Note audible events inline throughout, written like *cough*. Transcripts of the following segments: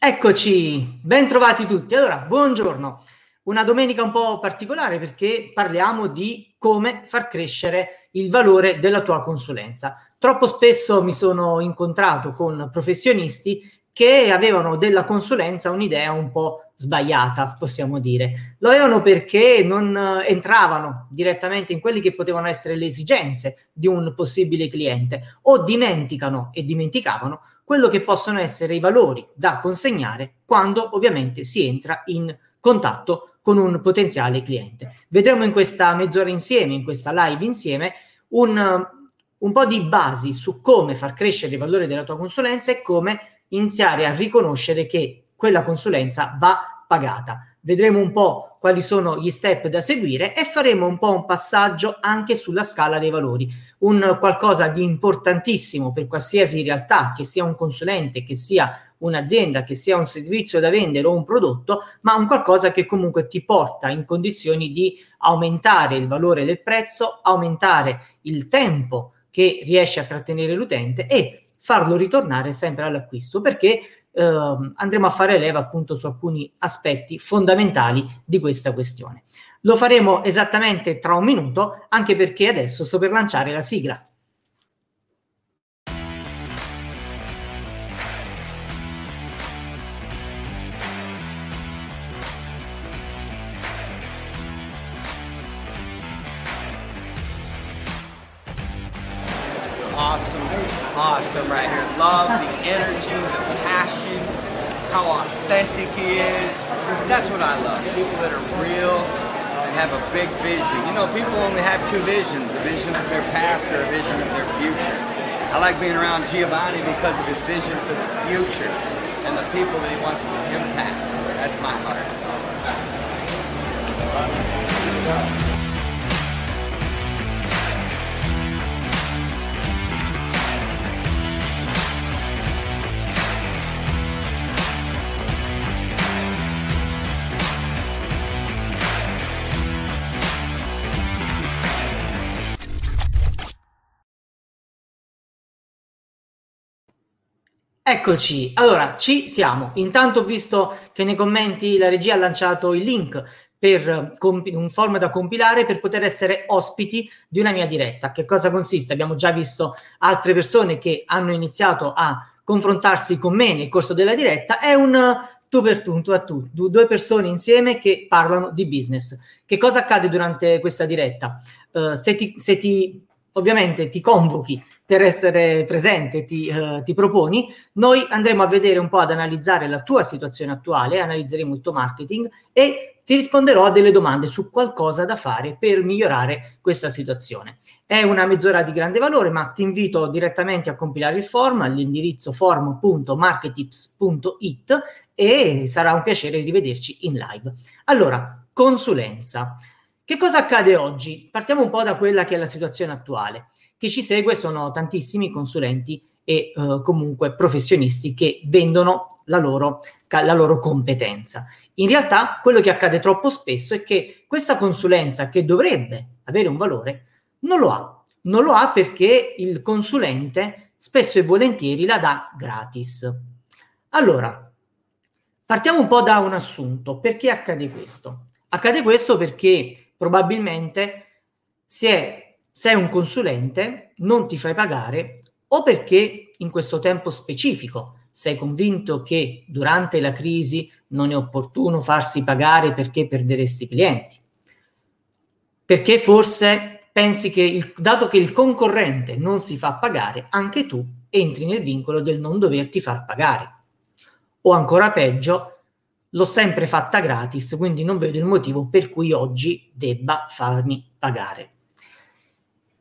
Eccoci, ben trovati tutti. Allora, buongiorno. Una domenica un po' particolare perché parliamo di come far crescere il valore della tua consulenza. Troppo spesso mi sono incontrato con professionisti che avevano della consulenza un'idea un po' sbagliata, possiamo dire. Lo avevano perché non entravano direttamente in quelli che potevano essere le esigenze di un possibile cliente o dimenticano e dimenticavano quello che possono essere i valori da consegnare quando ovviamente si entra in contatto con un potenziale cliente. Vedremo in questa mezz'ora insieme, in questa live insieme, un, un po' di basi su come far crescere il valore della tua consulenza e come iniziare a riconoscere che quella consulenza va pagata. Vedremo un po' quali sono gli step da seguire e faremo un po' un passaggio anche sulla scala dei valori, un qualcosa di importantissimo per qualsiasi realtà, che sia un consulente, che sia un'azienda, che sia un servizio da vendere o un prodotto, ma un qualcosa che comunque ti porta in condizioni di aumentare il valore del prezzo, aumentare il tempo che riesce a trattenere l'utente e farlo ritornare sempre all'acquisto, perché eh, andremo a fare leva appunto su alcuni aspetti fondamentali di questa questione. Lo faremo esattamente tra un minuto, anche perché adesso sto per lanciare la sigla. Authentic he is. That's what I love. People that are real and have a big vision. You know, people only have two visions a vision of their past or a vision of their future. I like being around Giovanni because of his vision for the future and the people that he wants to impact. That's my heart. Eccoci, allora ci siamo. Intanto ho visto che nei commenti la regia ha lanciato il link per compi- un form da compilare per poter essere ospiti di una mia diretta. Che cosa consiste? Abbiamo già visto altre persone che hanno iniziato a confrontarsi con me nel corso della diretta. È un tu per tu, tu a tu, due persone insieme che parlano di business. Che cosa accade durante questa diretta? Uh, se, ti, se ti ovviamente ti convochi per essere presente, ti, eh, ti, proponi, noi andremo a vedere un po' ad analizzare la tua situazione attuale, analizzeremo il tuo marketing e ti risponderò a delle domande su qualcosa da fare per migliorare questa situazione. È una mezz'ora di grande valore, ma ti invito direttamente a compilare il form all'indirizzo form.marketips.it e sarà un piacere rivederci in live. Allora, consulenza. Che cosa accade oggi? Partiamo un po' da quella che è la situazione attuale. Chi ci segue sono tantissimi consulenti e eh, comunque professionisti che vendono la loro, la loro competenza. In realtà quello che accade troppo spesso è che questa consulenza che dovrebbe avere un valore non lo ha. Non lo ha perché il consulente spesso e volentieri la dà gratis. Allora, partiamo un po' da un assunto. Perché accade questo? Accade questo perché probabilmente si è sei un consulente, non ti fai pagare o perché in questo tempo specifico sei convinto che durante la crisi non è opportuno farsi pagare perché perderesti clienti. Perché forse pensi che, il, dato che il concorrente non si fa pagare, anche tu entri nel vincolo del non doverti far pagare. O ancora peggio, l'ho sempre fatta gratis, quindi non vedo il motivo per cui oggi debba farmi pagare.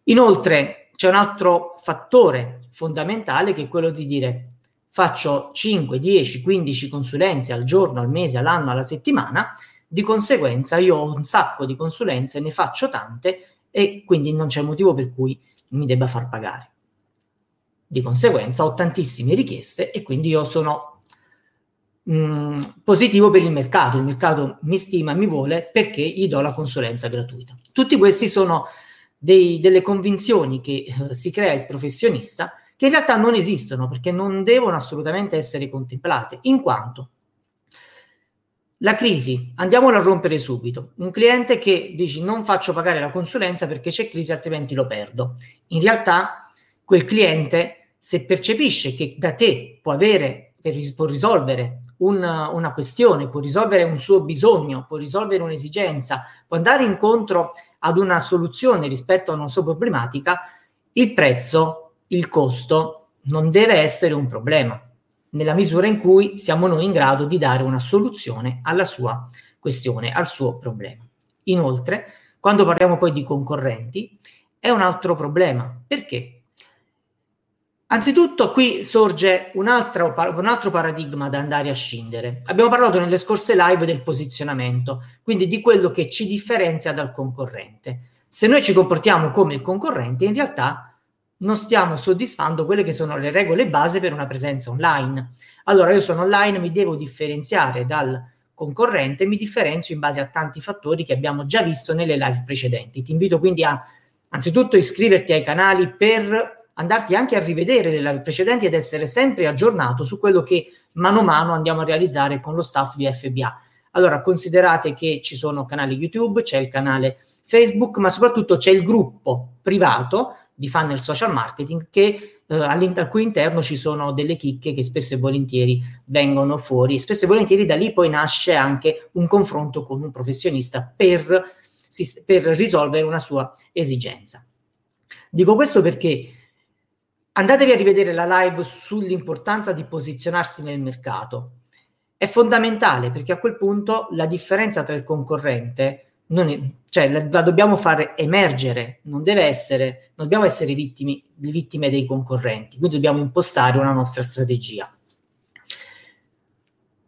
Inoltre c'è un altro fattore fondamentale che è quello di dire faccio 5, 10, 15 consulenze al giorno, al mese, all'anno, alla settimana, di conseguenza io ho un sacco di consulenze, ne faccio tante e quindi non c'è motivo per cui mi debba far pagare. Di conseguenza ho tantissime richieste e quindi io sono mh, mm, positivo per il mercato, il mercato mi stima, mi vuole perché gli do la consulenza gratuita. Tutti questi sono dei, delle convinzioni che eh, si crea il professionista che in realtà non esistono perché non devono assolutamente essere contemplate, in quanto la crisi, andiamola a rompere subito. Un cliente che dici non faccio pagare la consulenza perché c'è crisi altrimenti lo perdo. In realtà quel cliente se percepisce che da te può avere, può risolvere una, una questione, può risolvere un suo bisogno, può risolvere un'esigenza, può andare incontro ad una soluzione rispetto a una sua problematica, il prezzo, il costo non deve essere un problema, nella misura in cui siamo noi in grado di dare una soluzione alla sua questione, al suo problema. Inoltre, quando parliamo poi di concorrenti, è un altro problema. Perché? Anzitutto qui sorge un altro, un altro, paradigma da andare a scindere. Abbiamo parlato nelle scorse live del posizionamento, quindi di quello che ci differenzia dal concorrente. Se noi ci comportiamo come il concorrente, in realtà non stiamo soddisfando quelle che sono le regole base per una presenza online. Allora io sono online, mi devo differenziare dal concorrente, mi differenzio in base a tanti fattori che abbiamo già visto nelle live precedenti. Ti invito quindi a anzitutto iscriverti ai canali per andarti anche a rivedere le live precedenti ed essere sempre aggiornato su quello che mano a mano andiamo a realizzare con lo staff di FBA. Allora, considerate che ci sono canali YouTube, c'è il canale Facebook, ma soprattutto c'è il gruppo privato di funnel social marketing che eh, al cui interno ci sono delle chicche che spesso e volentieri vengono fuori. Spesso e volentieri da lì poi nasce anche un confronto con un professionista per, per risolvere una sua esigenza. Dico questo perché Andatevi a rivedere la live sull'importanza di posizionarsi nel mercato. È fondamentale perché a quel punto la differenza tra il concorrente è, cioè la, la, dobbiamo fare emergere, non deve essere, non dobbiamo essere vittimi, vittime dei concorrenti, quindi dobbiamo impostare una nostra strategia.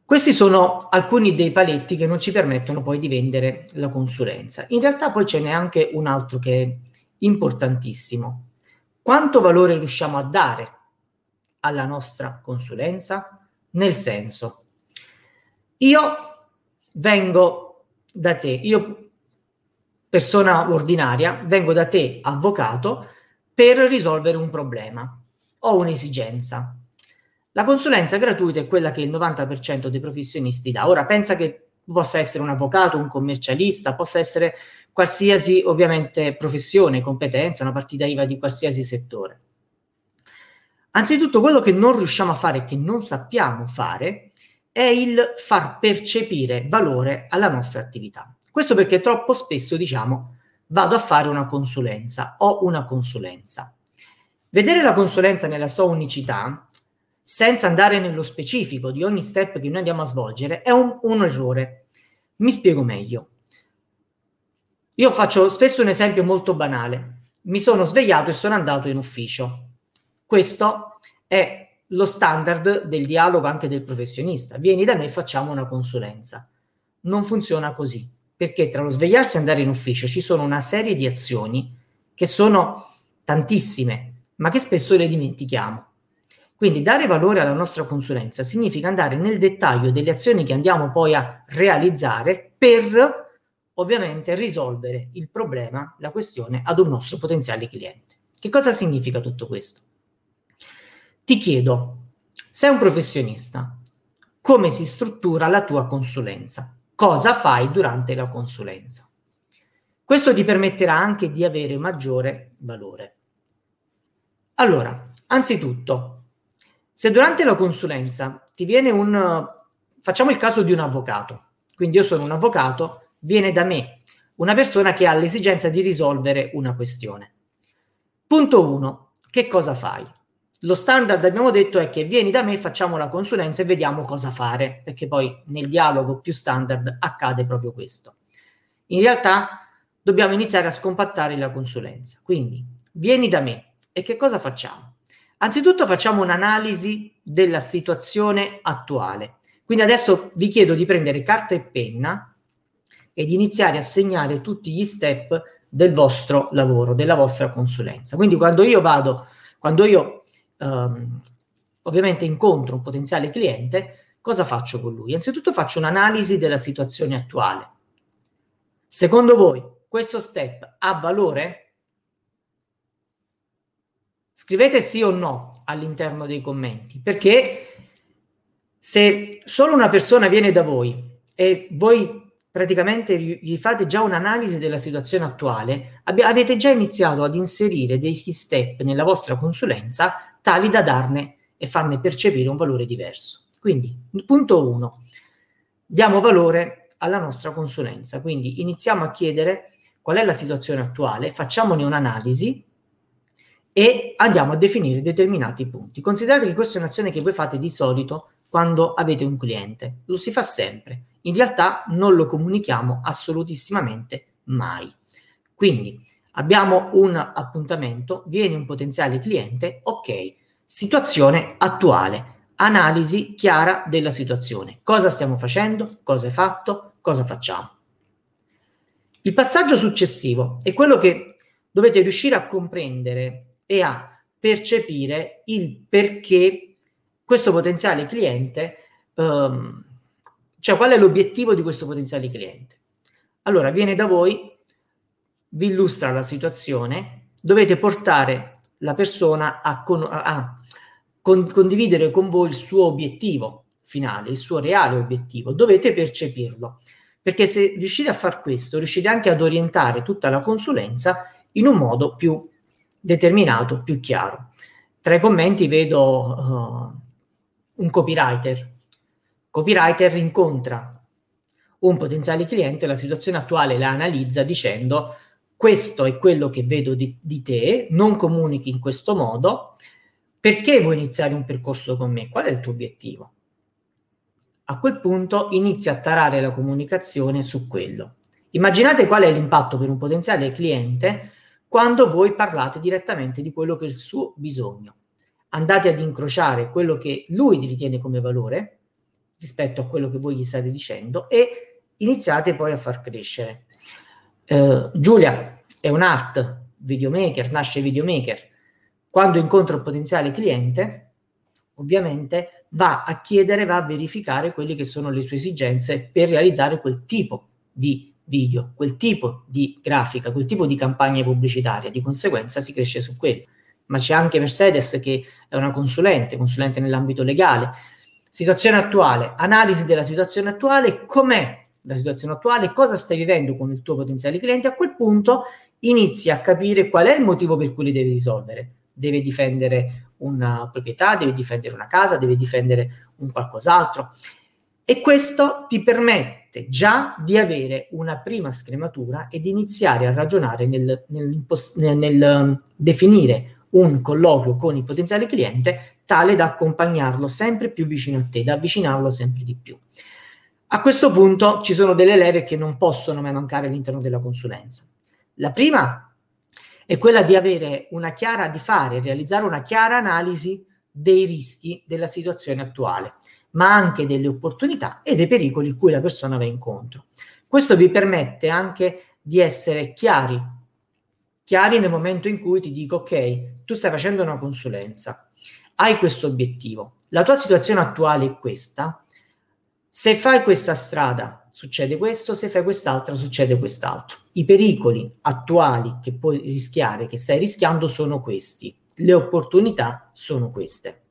Questi sono alcuni dei paletti che non ci permettono poi di vendere la consulenza. In realtà poi ce n'è anche un altro che è importantissimo, quanto valore riusciamo a dare alla nostra consulenza? Nel senso, io vengo da te, io persona ordinaria, vengo da te avvocato per risolvere un problema, ho un'esigenza. La consulenza gratuita è quella che il 90% dei professionisti dà. Ora pensa che possa essere un avvocato, un commercialista, possa essere qualsiasi ovviamente professione, competenza, una partita IVA di qualsiasi settore. Anzitutto quello che non riusciamo a fare, che non sappiamo fare, è il far percepire valore alla nostra attività. Questo perché troppo spesso diciamo vado a fare una consulenza, ho una consulenza. Vedere la consulenza nella sua unicità, senza andare nello specifico di ogni step che noi andiamo a svolgere, è un, un errore. Mi spiego meglio. Io faccio spesso un esempio molto banale. Mi sono svegliato e sono andato in ufficio. Questo è lo standard del dialogo anche del professionista. Vieni da me e facciamo una consulenza. Non funziona così, perché tra lo svegliarsi e andare in ufficio ci sono una serie di azioni che sono tantissime, ma che spesso le dimentichiamo. Quindi dare valore alla nostra consulenza significa andare nel dettaglio delle azioni che andiamo poi a realizzare per ovviamente risolvere il problema, la questione ad un nostro potenziale cliente. Che cosa significa tutto questo? Ti chiedo, sei un professionista, come si struttura la tua consulenza? Cosa fai durante la consulenza? Questo ti permetterà anche di avere maggiore valore. Allora, anzitutto, se durante la consulenza ti viene un... facciamo il caso di un avvocato, quindi io sono un avvocato viene da me, una persona che ha l'esigenza di risolvere una questione. Punto 1. Che cosa fai? Lo standard, abbiamo detto, è che vieni da me, facciamo la consulenza e vediamo cosa fare, perché poi nel dialogo più standard accade proprio questo. In realtà dobbiamo iniziare a scompattare la consulenza. Quindi vieni da me e che cosa facciamo? Anzitutto facciamo un'analisi della situazione attuale. Quindi adesso vi chiedo di prendere carta e penna e di iniziare a segnare tutti gli step del vostro lavoro, della vostra consulenza. Quindi quando io vado, quando io ehm, ovviamente incontro un potenziale cliente, cosa faccio con lui? Innanzitutto faccio un'analisi della situazione attuale. Secondo voi questo step ha valore? Scrivete sì o no all'interno dei commenti, perché se solo una persona viene da voi e voi praticamente gli fate già un'analisi della situazione attuale, abbi- avete già iniziato ad inserire dei step nella vostra consulenza tali da darne e farne percepire un valore diverso. Quindi, punto 1, diamo valore alla nostra consulenza, quindi iniziamo a chiedere qual è la situazione attuale, facciamone un'analisi e andiamo a definire determinati punti. Considerate che questa è un'azione che voi fate di solito quando avete un cliente, lo si fa sempre in realtà non lo comunichiamo assolutissimamente mai. Quindi abbiamo un appuntamento, viene un potenziale cliente, ok, situazione attuale, analisi chiara della situazione. Cosa stiamo facendo? Cosa è fatto? Cosa facciamo? Il passaggio successivo è quello che dovete riuscire a comprendere e a percepire il perché questo potenziale cliente um, cioè, qual è l'obiettivo di questo potenziale cliente? Allora, viene da voi, vi illustra la situazione, dovete portare la persona a, con- a con- condividere con voi il suo obiettivo finale, il suo reale obiettivo. Dovete percepirlo, perché se riuscite a far questo, riuscite anche ad orientare tutta la consulenza in un modo più determinato, più chiaro. Tra i commenti vedo uh, un copywriter copywriter incontra un potenziale cliente, la situazione attuale la analizza dicendo questo è quello che vedo di, di, te, non comunichi in questo modo, perché vuoi iniziare un percorso con me? Qual è il tuo obiettivo? A quel punto inizia a tarare la comunicazione su quello. Immaginate qual è l'impatto per un potenziale cliente quando voi parlate direttamente di quello che è il suo bisogno. Andate ad incrociare quello che lui ritiene come valore, rispetto a quello che voi gli state dicendo e iniziate poi a far crescere. Uh, Giulia è un art videomaker, nasce videomaker. Quando incontra un potenziale cliente, ovviamente va a chiedere, va a verificare quelle che sono le sue esigenze per realizzare quel tipo di video, quel tipo di grafica, quel tipo di campagna pubblicitaria. Di conseguenza si cresce su quello. Ma c'è anche Mercedes che è una consulente, consulente nell'ambito legale, Situazione attuale, analisi della situazione attuale, com'è la situazione attuale, cosa stai vivendo con il tuo potenziale cliente, a quel punto inizi a capire qual è il motivo per cui li devi risolvere. Deve difendere una proprietà, deve difendere una casa, deve difendere un qualcos'altro. E questo ti permette già di avere una prima scrematura e di iniziare a ragionare nel, nel, nel, nel definire un colloquio con il potenziale cliente tale da accompagnarlo sempre più vicino a te, da avvicinarlo sempre di più. A questo punto ci sono delle leve che non possono mai mancare all'interno della consulenza. La prima è quella di avere una chiara, di fare, realizzare una chiara analisi dei rischi della situazione attuale, ma anche delle opportunità e dei pericoli cui la persona va incontro. Questo vi permette anche di essere chiari, chiari nel momento in cui ti dico ok, tu stai facendo una consulenza, hai questo obiettivo, la tua situazione attuale è questa, se fai questa strada succede questo, se fai quest'altra succede quest'altro. I pericoli attuali che puoi rischiare, che stai rischiando, sono questi. Le opportunità sono queste.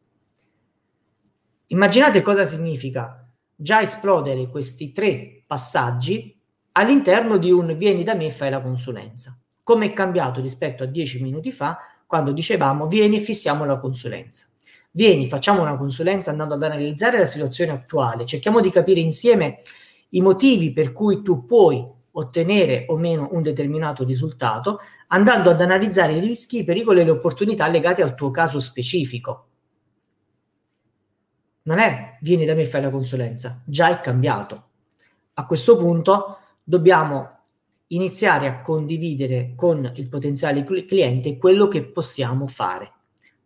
Immaginate cosa significa già esplodere questi tre passaggi all'interno di un vieni da me e fai la consulenza. Come è cambiato rispetto a dieci minuti fa quando dicevamo vieni e fissiamo la consulenza vieni, facciamo una consulenza andando ad analizzare la situazione attuale, cerchiamo di capire insieme i motivi per cui tu puoi ottenere o meno un determinato risultato, andando ad analizzare i rischi, i pericoli e le opportunità legate al tuo caso specifico. Non è vieni da me e fai la consulenza, già è cambiato. A questo punto dobbiamo iniziare a condividere con il potenziale cliente quello che possiamo fare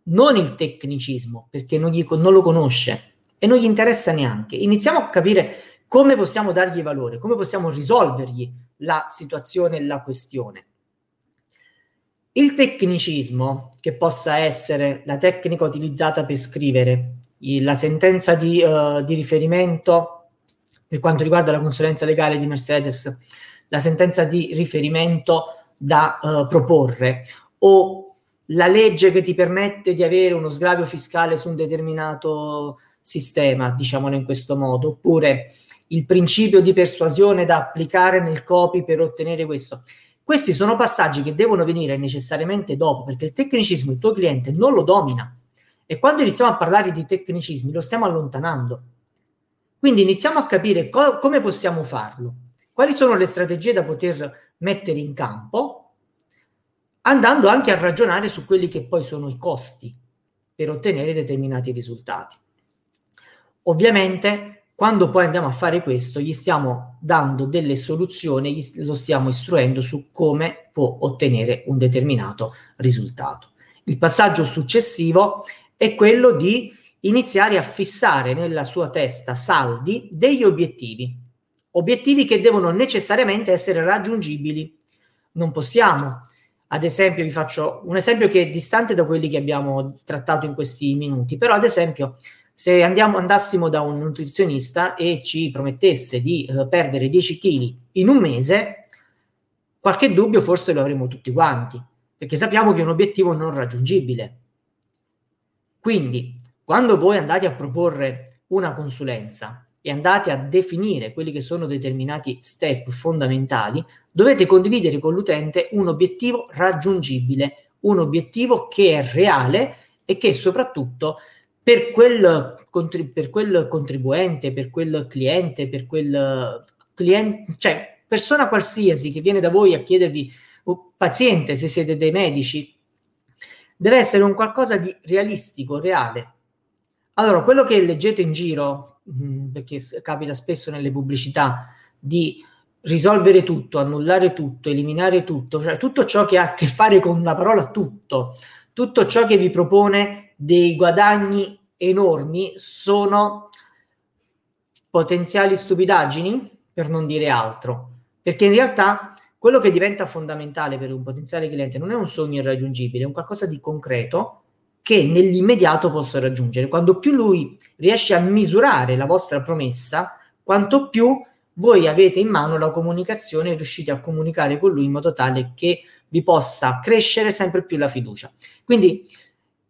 non il tecnicismo, perché non, gli, non lo conosce e non gli interessa neanche. Iniziamo a capire come possiamo dargli valore, come possiamo risolvergli la situazione la questione. Il tecnicismo, che possa essere la tecnica utilizzata per scrivere, la sentenza di, uh, di riferimento per quanto riguarda la consulenza legale di Mercedes, la sentenza di riferimento da uh, proporre o la legge che ti permette di avere uno sgravio fiscale su un determinato sistema, diciamolo in questo modo, oppure il principio di persuasione da applicare nel copy per ottenere questo. Questi sono passaggi che devono venire necessariamente dopo, perché il tecnicismo il tuo cliente non lo domina. E quando iniziamo a parlare di tecnicismi lo stiamo allontanando. Quindi iniziamo a capire co- come possiamo farlo, quali sono le strategie da poter mettere in campo, andando anche a ragionare su quelli che poi sono i costi per ottenere determinati risultati. Ovviamente, quando poi andiamo a fare questo, gli stiamo dando delle soluzioni, lo stiamo istruendo su come può ottenere un determinato risultato. Il passaggio successivo è quello di iniziare a fissare nella sua testa saldi degli obiettivi, obiettivi che devono necessariamente essere raggiungibili. Non possiamo ad esempio, vi faccio un esempio che è distante da quelli che abbiamo trattato in questi minuti, però ad esempio, se andiamo, andassimo da un nutrizionista e ci promettesse di uh, perdere 10 kg in un mese, qualche dubbio forse lo avremo tutti quanti, perché sappiamo che è un obiettivo non raggiungibile. Quindi, quando voi andate a proporre una consulenza e andate a definire quelli che sono determinati step fondamentali, dovete condividere con l'utente un obiettivo raggiungibile, un obiettivo che è reale e che soprattutto per quel, per quel contribuente, per quel cliente, per quel cliente, cioè persona qualsiasi che viene da voi a chiedervi, o paziente se siete dei medici, deve essere un qualcosa di realistico, reale. Allora, quello che leggete in giro, Mm, perché capita spesso nelle pubblicità, di risolvere tutto, annullare tutto, eliminare tutto, cioè tutto ciò che ha a che fare con la parola tutto, tutto ciò che vi propone dei guadagni enormi sono potenziali stupidaggini, per non dire altro, perché in realtà quello che diventa fondamentale per un potenziale cliente non è un sogno irraggiungibile, è un qualcosa di concreto che nell'immediato posso raggiungere. Quando più lui riesce a misurare la vostra promessa, quanto più voi avete in mano la comunicazione e riuscite a comunicare con lui in modo tale che vi possa crescere sempre più la fiducia. Quindi,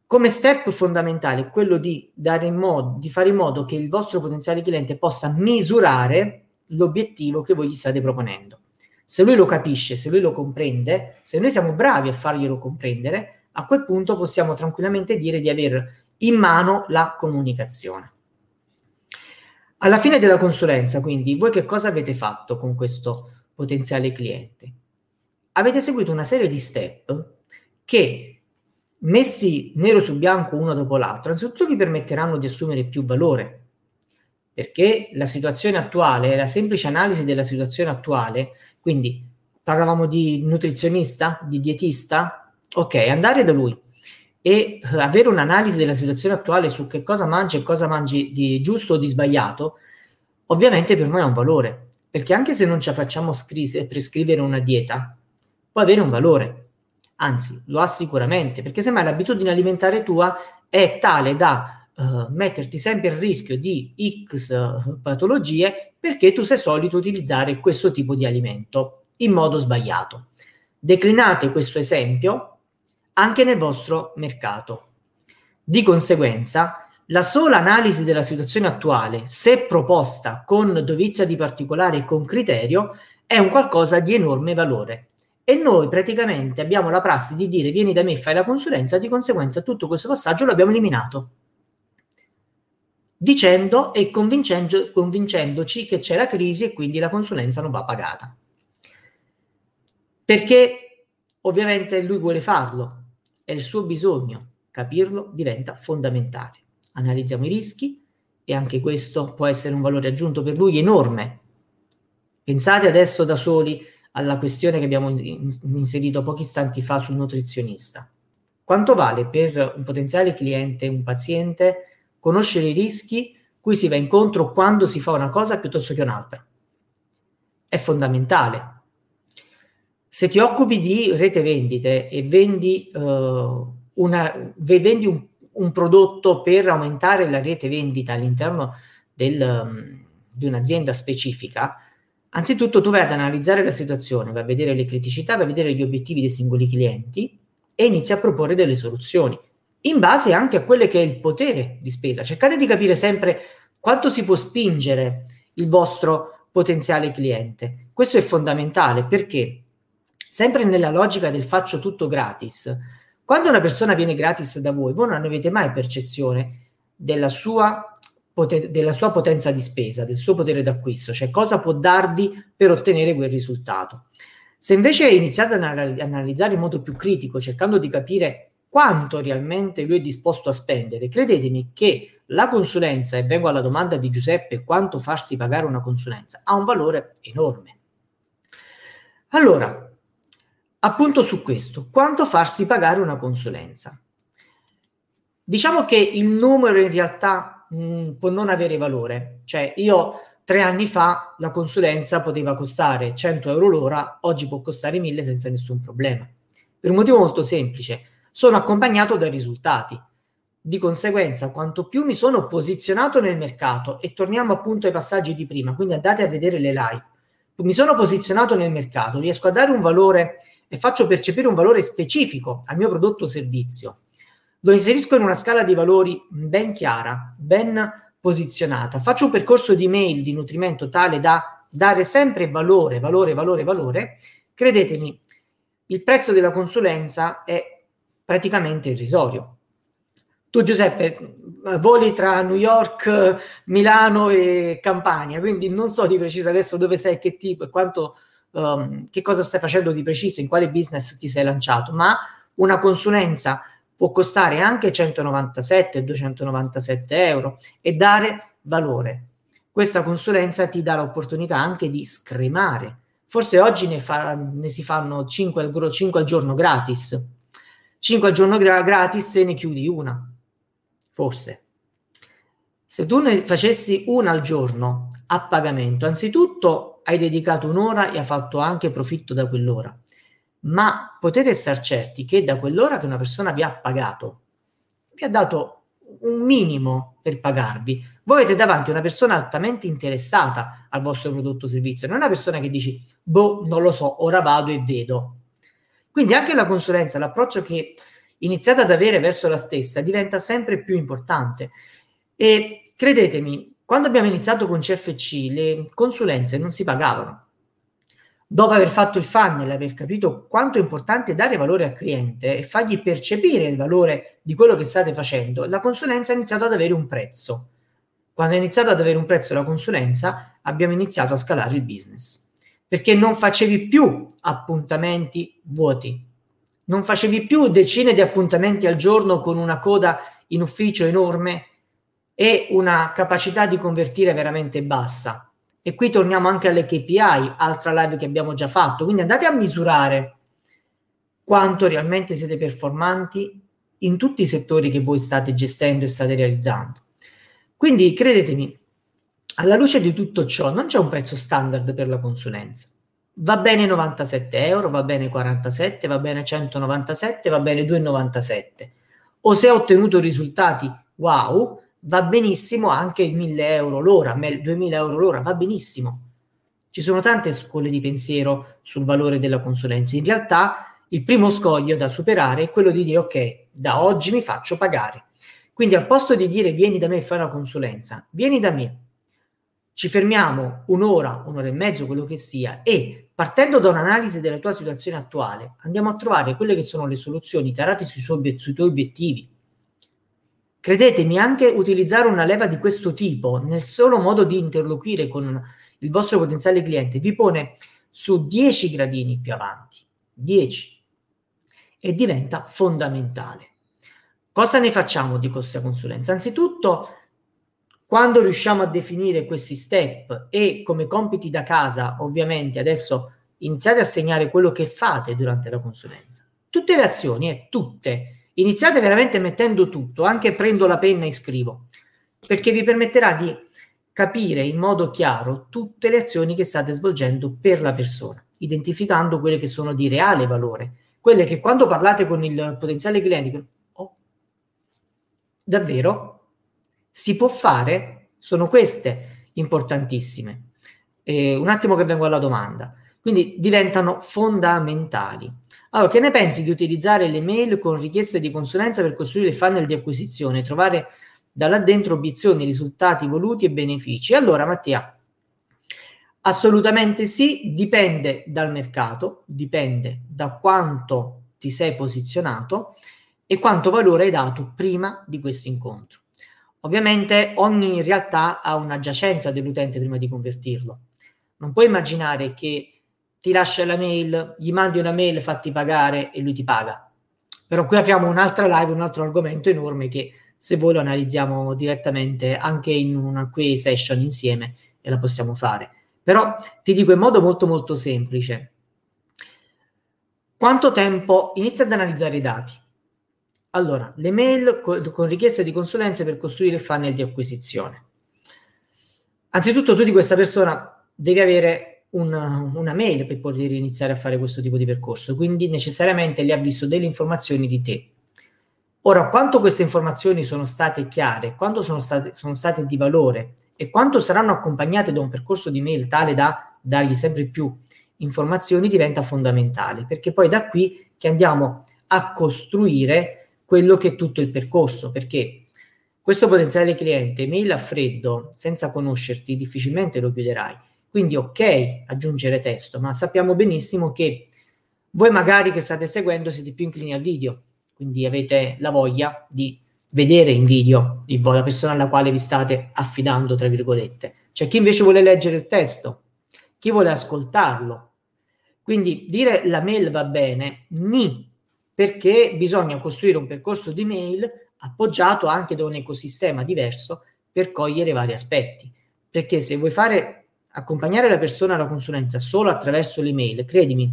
come step fondamentale, quello di, modo, di fare in modo che il vostro potenziale cliente possa misurare l'obiettivo che voi gli state proponendo. Se lui lo capisce, se lui lo comprende, se noi siamo bravi a farglielo comprendere, a quel punto possiamo tranquillamente dire di avere in mano la comunicazione. Alla fine della consulenza, quindi, voi che cosa avete fatto con questo potenziale cliente? Avete seguito una serie di step che, messi nero su bianco uno dopo l'altro, anzitutto vi permetteranno di assumere più valore, perché la situazione attuale, la semplice analisi della situazione attuale, quindi parlavamo di nutrizionista, di dietista, Ok, andare da lui e eh, avere un'analisi della situazione attuale su che cosa mangi e cosa mangi di giusto o di sbagliato, ovviamente per noi ha un valore, perché anche se non ci facciamo scri- prescrivere una dieta, può avere un valore, anzi lo ha sicuramente, perché semmai l'abitudine alimentare tua è tale da uh, metterti sempre a rischio di X uh, patologie perché tu sei solito utilizzare questo tipo di alimento in modo sbagliato. Declinate questo esempio anche nel vostro mercato. Di conseguenza, la sola analisi della situazione attuale, se proposta con dovizia di particolare e con criterio, è un qualcosa di enorme valore. E noi praticamente abbiamo la prassi di dire vieni da me fai la consulenza, di conseguenza tutto questo passaggio l'abbiamo eliminato. Dicendo e convincendo, convincendoci che c'è la crisi e quindi la consulenza non va pagata. Perché ovviamente lui vuole farlo, è il suo bisogno, capirlo diventa fondamentale. Analizziamo i rischi e anche questo può essere un valore aggiunto per lui enorme. Pensate adesso da soli alla questione che abbiamo inserito pochi istanti fa sul nutrizionista. Quanto vale per un potenziale cliente, un paziente, conoscere i rischi cui si va incontro quando si fa una cosa piuttosto che un'altra? È fondamentale se ti occupi di rete vendite e vendi, uh, una, vendi un, un, prodotto per aumentare la rete vendita all'interno del, um, di un'azienda specifica, anzitutto tu vai ad analizzare la situazione, vai a vedere le criticità, vai a vedere gli obiettivi dei singoli clienti e inizi a proporre delle soluzioni in base anche a quello che è il potere di spesa. Cercate di capire sempre quanto si può spingere il vostro potenziale cliente. Questo è fondamentale perché sempre nella logica del faccio tutto gratis, quando una persona viene gratis da voi, voi non avete mai percezione della sua, poten- della sua potenza di spesa, del suo potere d'acquisto, cioè cosa può darvi per ottenere quel risultato. Se invece iniziate ad analizzare in modo più critico, cercando di capire quanto realmente lui è disposto a spendere, credetemi che la consulenza, e vengo alla domanda di Giuseppe, quanto farsi pagare una consulenza, ha un valore enorme. Allora, appunto su questo, quanto farsi pagare una consulenza? Diciamo che il numero in realtà mh, mm, può non avere valore, cioè io tre anni fa la consulenza poteva costare 100 euro l'ora, oggi può costare 1000 senza nessun problema, per un motivo molto semplice, sono accompagnato dai risultati. Di conseguenza, quanto più mi sono posizionato nel mercato, e torniamo appunto ai passaggi di prima, quindi andate a vedere le live, mi sono posizionato nel mercato, riesco a dare un valore e faccio percepire un valore specifico al mio prodotto o servizio, lo inserisco in una scala di valori ben chiara, ben posizionata, faccio un percorso di mail di nutrimento tale da dare sempre valore, valore, valore, valore, credetemi, il prezzo della consulenza è praticamente irrisorio. Tu Giuseppe voli tra New York, Milano e Campania, quindi non so di preciso adesso dove sei, che tipo e quanto um, che cosa stai facendo di preciso, in quale business ti sei lanciato, ma una consulenza può costare anche 197-297 euro e dare valore. Questa consulenza ti dà l'opportunità anche di scremare. Forse oggi ne, fa, ne si fanno 5 al, 5 al, giorno gratis. 5 al giorno gra- gratis e ne chiudi una. Forse. Se tu ne facessi una al giorno a pagamento, anzitutto hai dedicato un'ora e hai fatto anche profitto da quell'ora. Ma potete star certi che da quell'ora che una persona vi ha pagato, vi ha dato un minimo per pagarvi. Voi avete davanti una persona altamente interessata al vostro prodotto o servizio, non una persona che dici, boh, non lo so, ora vado e vedo. Quindi anche la consulenza, l'approccio che iniziate ad avere verso la stessa diventa sempre più importante. E credetemi, quando abbiamo iniziato con CFC, le consulenze non si pagavano. Dopo aver fatto il funnel, aver capito quanto è importante dare valore al cliente e fargli percepire il valore di quello che state facendo, la consulenza ha iniziato ad avere un prezzo. Quando è iniziato ad avere un prezzo la consulenza, abbiamo iniziato a scalare il business. Perché non facevi più appuntamenti vuoti, non facevi più decine di appuntamenti al giorno con una coda in ufficio enorme e una capacità di convertire veramente bassa. E qui torniamo anche alle KPI, altra live che abbiamo già fatto. Quindi andate a misurare quanto realmente siete performanti in tutti i settori che voi state gestendo e state realizzando. Quindi credetemi, alla luce di tutto ciò non c'è un prezzo standard per la consulenza. Va bene 97 euro, va bene 47, va bene 197, va bene 2,97. O se ha ottenuto risultati wow, va benissimo anche 1000 euro l'ora, 2000 euro l'ora, va benissimo. Ci sono tante scuole di pensiero sul valore della consulenza. In realtà il primo scoglio da superare è quello di dire ok, da oggi mi faccio pagare. Quindi al posto di dire vieni da me e fai una consulenza, vieni da me, ci fermiamo un'ora, un'ora e mezzo, quello che sia, e partendo da un'analisi della tua situazione attuale, andiamo a trovare quelle che sono le soluzioni tarate sui, suoi, sui tuoi obiettivi Credetemi, anche utilizzare una leva di questo tipo nel solo modo di interloquire con il vostro potenziale cliente vi pone su 10 gradini più avanti, 10, e diventa fondamentale. Cosa ne facciamo di questa consulenza? Anzitutto, quando riusciamo a definire questi step e come compiti da casa, ovviamente adesso iniziate a segnare quello che fate durante la consulenza. Tutte le azioni, eh, tutte, Iniziate veramente mettendo tutto, anche prendo la penna e scrivo, perché vi permetterà di capire in modo chiaro tutte le azioni che state svolgendo per la persona, identificando quelle che sono di reale valore, quelle che quando parlate con il potenziale cliente dicono, oh, davvero? Si può fare? Sono queste importantissime. E un attimo che vengo alla domanda. Quindi diventano fondamentali. Allora, che ne pensi di utilizzare le mail con richieste di consulenza per costruire funnel di acquisizione, trovare da là dentro obiezioni, risultati voluti e benefici? Allora, Mattia, assolutamente sì, dipende dal mercato, dipende da quanto ti sei posizionato e quanto valore hai dato prima di questo incontro. Ovviamente ogni realtà ha una giacenza dell'utente prima di convertirlo. Non puoi immaginare che ti lascia la mail, gli mandi una mail, fatti pagare e lui ti paga. Però qui apriamo un'altra live, un altro argomento enorme che se voi lo analizziamo direttamente anche in una QA session insieme e la possiamo fare. Però ti dico in modo molto molto semplice. Quanto tempo inizia ad analizzare i dati? Allora, le mail co- con richieste di consulenze per costruire il funnel di acquisizione. Anzitutto tu di questa persona devi avere una, una mail per poter iniziare a fare questo tipo di percorso, quindi necessariamente le ha visto delle informazioni di te. Ora, quanto queste informazioni sono state chiare, quanto sono state, sono state di valore e quanto saranno accompagnate da un percorso di mail tale da dargli sempre più informazioni diventa fondamentale, perché poi da qui che andiamo a costruire quello che è tutto il percorso, perché questo potenziale cliente mail a freddo, senza conoscerti, difficilmente lo chiuderai. Quindi ok aggiungere testo, ma sappiamo benissimo che voi magari che state seguendo siete più inclini al video, quindi avete la voglia di vedere in video la persona alla quale vi state affidando, tra virgolette. C'è chi invece vuole leggere il testo, chi vuole ascoltarlo. Quindi dire la mail va bene, ni perché bisogna costruire un percorso di mail appoggiato anche da un ecosistema diverso per cogliere vari aspetti. Perché se vuoi fare accompagnare la persona alla consulenza solo attraverso l'email, credimi,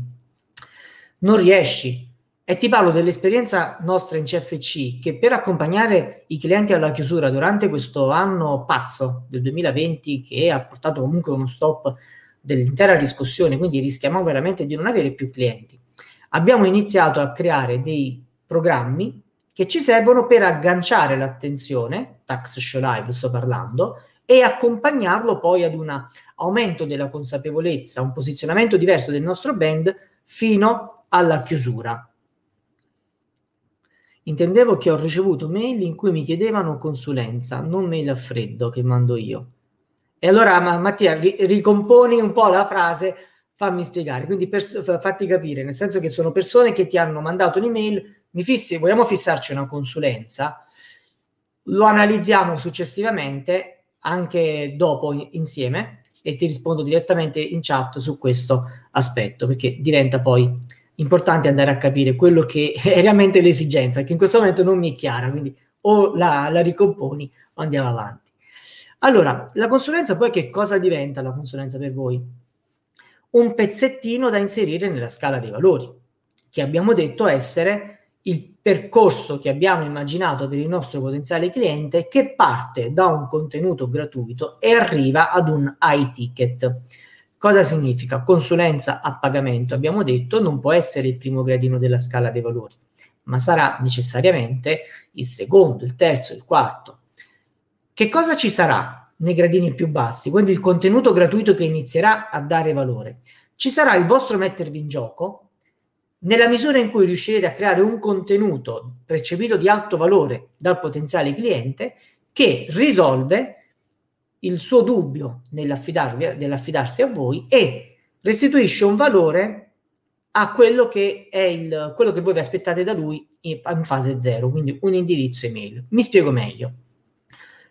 non riesci. E ti parlo dell'esperienza nostra in CFC che per accompagnare i clienti alla chiusura durante questo anno pazzo del 2020 che ha portato comunque uno stop dell'intera discussione, quindi rischiamo veramente di non avere più clienti abbiamo iniziato a creare dei programmi che ci servono per agganciare l'attenzione, Tax Show Live sto parlando, e accompagnarlo poi ad un aumento della consapevolezza, un posizionamento diverso del nostro brand fino alla chiusura. Intendevo che ho ricevuto mail in cui mi chiedevano consulenza, non mail a freddo che mando io. E allora, Mattia, ricomponi un po' la frase fammi spiegare, quindi pers- fatti capire, nel senso che sono persone che ti hanno mandato un'email, mi fissi, vogliamo fissarci una consulenza, lo analizziamo successivamente, anche dopo insieme, e ti rispondo direttamente in chat su questo aspetto, perché diventa poi importante andare a capire quello che *laughs* è realmente l'esigenza, che in questo momento non mi è chiara, quindi o la, la ricomponi o andiamo avanti. Allora, la consulenza poi che cosa diventa la consulenza per voi? un pezzettino da inserire nella scala dei valori, che abbiamo detto essere il percorso che abbiamo immaginato per il nostro potenziale cliente che parte da un contenuto gratuito e arriva ad un high ticket. Cosa significa? Consulenza a pagamento, abbiamo detto, non può essere il primo gradino della scala dei valori, ma sarà necessariamente il secondo, il terzo, il quarto. Che cosa ci sarà? nei gradini più bassi, quindi il contenuto gratuito che inizierà a dare valore. Ci sarà il vostro mettervi in gioco nella misura in cui riuscirete a creare un contenuto percepito di alto valore dal potenziale che risolve il suo dubbio nell'affidarsi a voi e restituisce un valore a quello che è il, quello che voi vi aspettate da lui in fase zero, quindi un indirizzo email. Mi spiego meglio.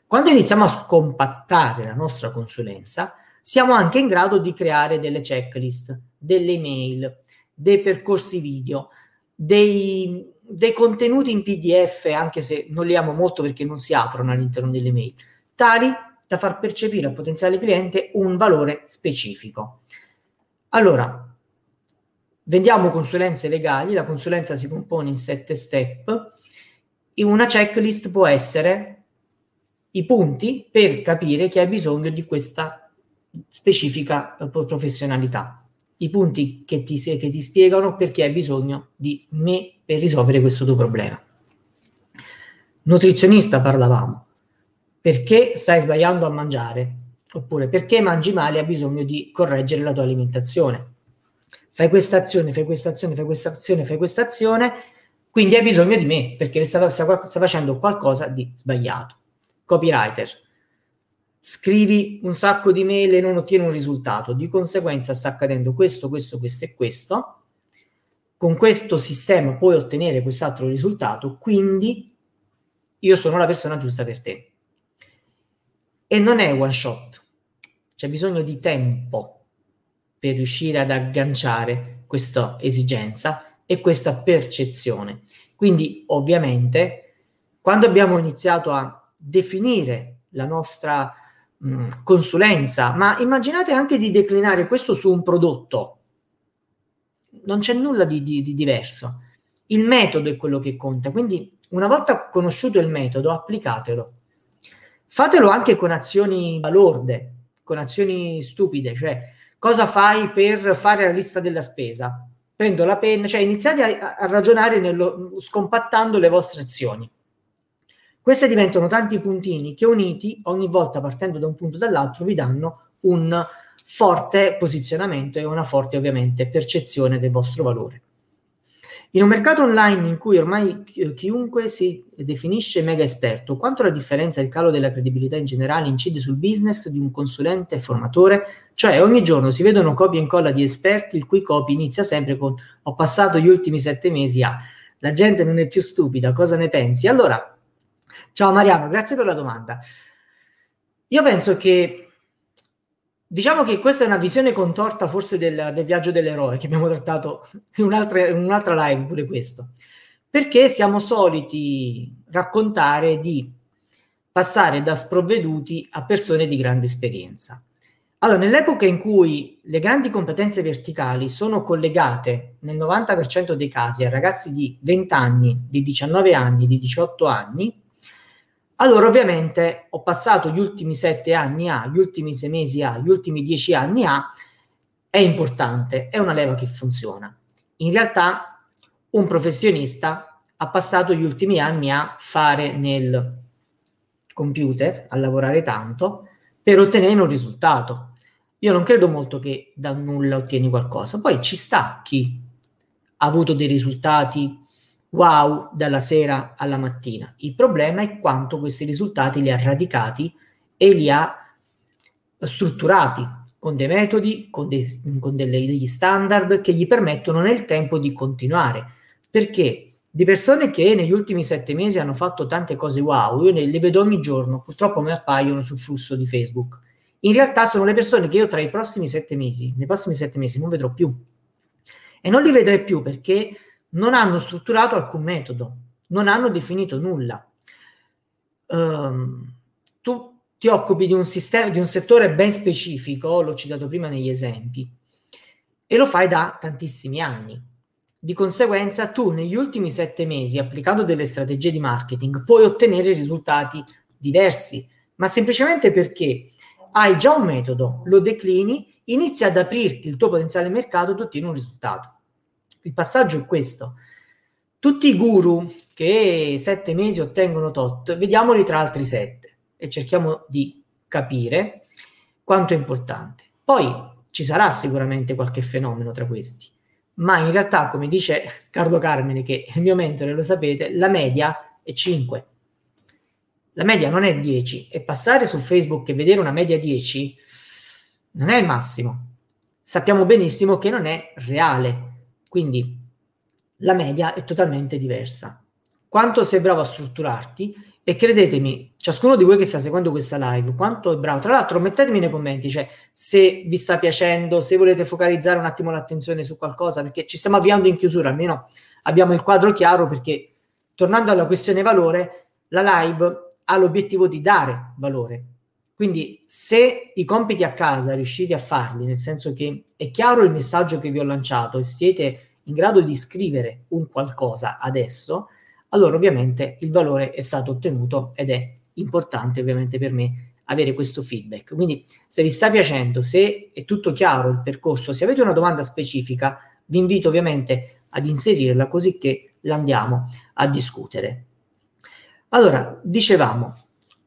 Quando iniziamo a scompattare la nostra consulenza, siamo anche in grado di creare delle checklist, delle email, dei percorsi video, dei, dei contenuti in PDF, anche se non li amo molto perché non si aprono all'interno delle mail, tali da far percepire al potenziale cliente un valore specifico. Allora, vendiamo consulenze legali, la consulenza si compone in sette step, e una checklist può essere i punti per capire che hai bisogno di questa specifica eh, professionalità. I punti che ti, che ti spiegano perché hai bisogno di me per risolvere questo tuo problema. Nutrizionista parlavamo. Perché stai sbagliando a mangiare? Oppure perché mangi male e hai bisogno di correggere la tua alimentazione? fai questa azione, fai questa azione, fai questa azione, fai questa azione, quindi hai bisogno di me perché sta, sta, sta facendo qualcosa di sbagliato. Copywriter, scrivi un sacco di mail e non ottieni un risultato, di conseguenza sta accadendo questo, questo, questo e questo. Con questo sistema puoi ottenere quest'altro risultato, quindi io sono la persona giusta per te. E non è one shot, c'è bisogno di tempo per riuscire ad agganciare questa esigenza e questa percezione. Quindi, ovviamente, quando abbiamo iniziato a definire la nostra mh, consulenza, ma immaginate anche di declinare questo su un prodotto, non c'è nulla di, di, di diverso. Il metodo è quello che conta, quindi una volta conosciuto il metodo, applicatelo. Fatelo anche con azioni balorde, con azioni stupide, cioè cosa fai per fare la lista della spesa? Prendo la penna, cioè iniziate a, a ragionare nello, scompattando le vostre azioni. Queste diventano tanti puntini che uniti, ogni volta partendo da un punto o dall'altro, vi danno un forte posizionamento e una forte ovviamente percezione del vostro valore. In un mercato online in cui ormai chiunque si definisce mega esperto, quanto la differenza e il calo della credibilità in generale incide sul business di un consulente e formatore? Cioè ogni giorno si vedono copia e incolla di esperti il cui copy inizia sempre con ho passato gli ultimi sette mesi a la gente non è più stupida, cosa ne pensi? Allora, ciao Mariano, grazie per la domanda. Io penso che Diciamo che questa è una visione contorta forse del, del viaggio dell'eroe che abbiamo trattato in un'altra, in un'altra live pure questo, perché siamo soliti raccontare di passare da sprovveduti a persone di grande esperienza. Allora, nell'epoca in cui le grandi competenze verticali sono collegate nel 90% dei casi a ragazzi di 20 anni, di 19 anni, di 18 anni, allora, ovviamente, ho passato gli ultimi sette anni A, gli ultimi sei mesi A, gli ultimi dieci anni A, è importante, è una leva che funziona. In realtà, un professionista ha passato gli ultimi anni a fare nel computer, a lavorare tanto, per ottenere un risultato. Io non credo molto che da nulla ottieni qualcosa. Poi ci sta chi ha avuto dei risultati wow dalla sera alla mattina. Il problema è quanto questi risultati li ha radicati e li ha strutturati con dei metodi, con, dei, con delle, degli standard che gli permettono nel tempo di continuare. Perché di persone che negli ultimi sette mesi hanno fatto tante cose wow, io le vedo ogni giorno, purtroppo mi appaiono sul flusso di Facebook. In realtà sono le persone che io tra i prossimi sette mesi, nei prossimi sette mesi non vedrò più. E non li vedrei più perché non hanno strutturato alcun metodo, non hanno definito nulla. Um, tu ti occupi di un sistema, di un settore ben specifico, l'ho citato prima negli esempi, e lo fai da tantissimi anni. Di conseguenza, tu negli ultimi sette mesi, applicando delle strategie di marketing, puoi ottenere risultati diversi, ma semplicemente perché hai già un metodo, lo declini, inizi ad aprirti il tuo potenziale mercato e ottieni un risultato il passaggio è questo. Tutti i guru che sette mesi ottengono tot, vediamoli tra altri sette e cerchiamo di capire quanto è importante. Poi ci sarà sicuramente qualche fenomeno tra questi, ma in realtà, come dice Carlo Carmine, che è il mio mentore, lo sapete, la media è 5. La media non è 10 e passare su Facebook e vedere una media 10 non è il massimo. Sappiamo benissimo che non è reale, quindi la media è totalmente diversa. Quanto sei bravo a strutturarti e credetemi, ciascuno di voi che sta seguendo questa live, quanto è bravo. Tra l'altro, mettetemi nei commenti, cioè se vi sta piacendo, se volete focalizzare un attimo l'attenzione su qualcosa, perché ci stiamo avviando in chiusura, almeno abbiamo il quadro chiaro, perché tornando alla questione valore, la live ha l'obiettivo di dare valore. Quindi se i compiti a casa riuscite a farli, nel senso che è chiaro il messaggio che vi ho lanciato e siete in grado di scrivere un qualcosa adesso, allora ovviamente il valore è stato ottenuto ed è importante ovviamente per me avere questo feedback. Quindi se vi sta piacendo, se è tutto chiaro il percorso, se avete una domanda specifica, vi invito ovviamente ad inserirla così che l'andiamo a discutere. Allora, dicevamo,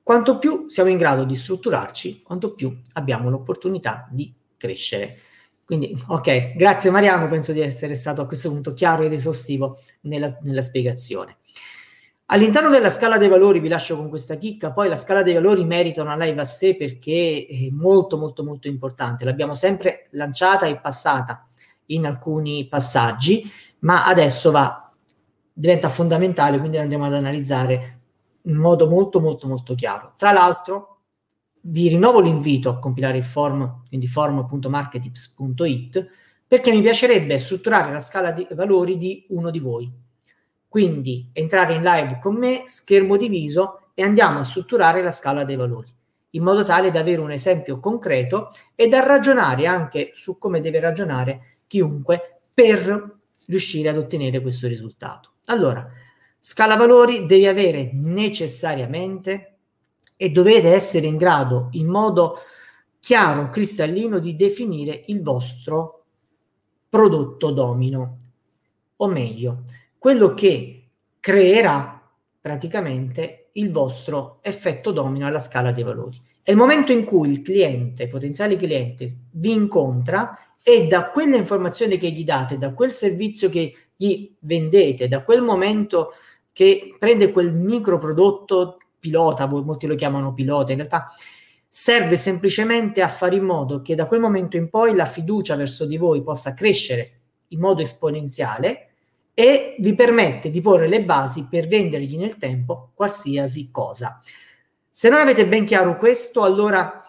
quanto più siamo in grado di strutturarci, quanto più abbiamo l'opportunità di crescere. Quindi, ok, grazie Mariano, penso di essere stato a questo punto chiaro ed esaustivo nella, nella spiegazione. All'interno della scala dei valori vi lascio con questa chicca, poi la scala dei valori merita una live a sé perché è molto molto molto importante, l'abbiamo sempre lanciata e passata in alcuni passaggi, ma adesso va, diventa fondamentale, quindi andiamo ad analizzare in modo molto molto molto chiaro. Tra l'altro vi rinnovo l'invito a compilare il form, quindi form.marketips.it, perché mi piacerebbe strutturare la scala di valori di uno di voi. Quindi entrare in live con me, schermo diviso e andiamo a strutturare la scala dei valori, in modo tale da avere un esempio concreto e da ragionare anche su come deve ragionare chiunque per riuscire ad ottenere questo risultato. Allora, scala valori devi avere necessariamente e dovete essere in grado in modo chiaro, cristallino, di definire il vostro prodotto domino, o meglio, quello che creerà praticamente il vostro effetto domino alla scala dei valori. È il momento in cui il cliente, potenziale cliente, vi incontra e da quelle informazioni che gli date, da quel servizio che gli vendete, da quel momento che prende quel micro prodotto pilota, molti lo chiamano pilota, in realtà serve semplicemente a fare in modo che da quel momento in poi la fiducia verso di voi possa crescere in modo esponenziale e vi permette di porre le basi per vendergli nel tempo qualsiasi cosa. Se non avete ben chiaro questo, allora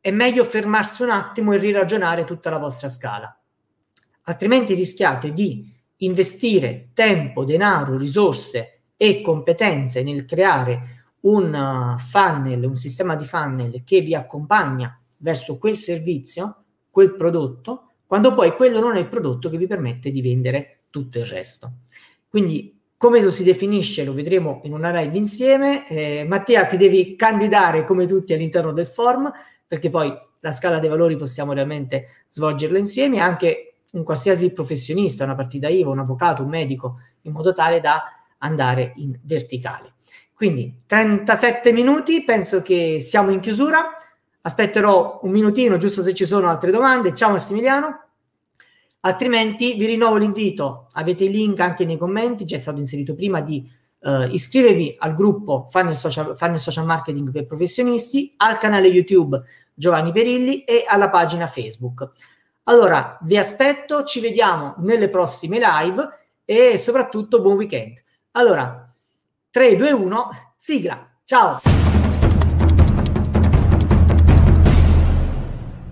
è meglio fermarsi un attimo e riragionare tutta la vostra scala. Altrimenti rischiate di investire tempo, denaro, risorse e competenze nel creare un uh, funnel, un sistema di funnel che vi accompagna verso quel servizio, quel prodotto, quando poi quello non è il prodotto che vi permette di vendere tutto il resto. Quindi come lo si definisce lo vedremo in una live insieme. Eh, Mattia ti devi candidare come tutti all'interno del form perché poi la scala dei valori possiamo realmente svolgerla insieme, anche un qualsiasi professionista, una partita IVA, un avvocato, un medico, in modo tale da andare in verticale. Quindi 37 minuti, penso che siamo in chiusura. Aspetterò un minutino, giusto se ci sono altre domande. Ciao Massimiliano. Altrimenti vi rinnovo l'invito, avete il link anche nei commenti, già è stato inserito prima, di uh, iscrivervi al gruppo Funnel Social, Funnel Social Marketing per professionisti, al canale YouTube Giovanni Perilli e alla pagina Facebook. Allora, vi aspetto, ci vediamo nelle prossime live e soprattutto buon weekend. Allora, 3, 2, 1, sigla. Ciao!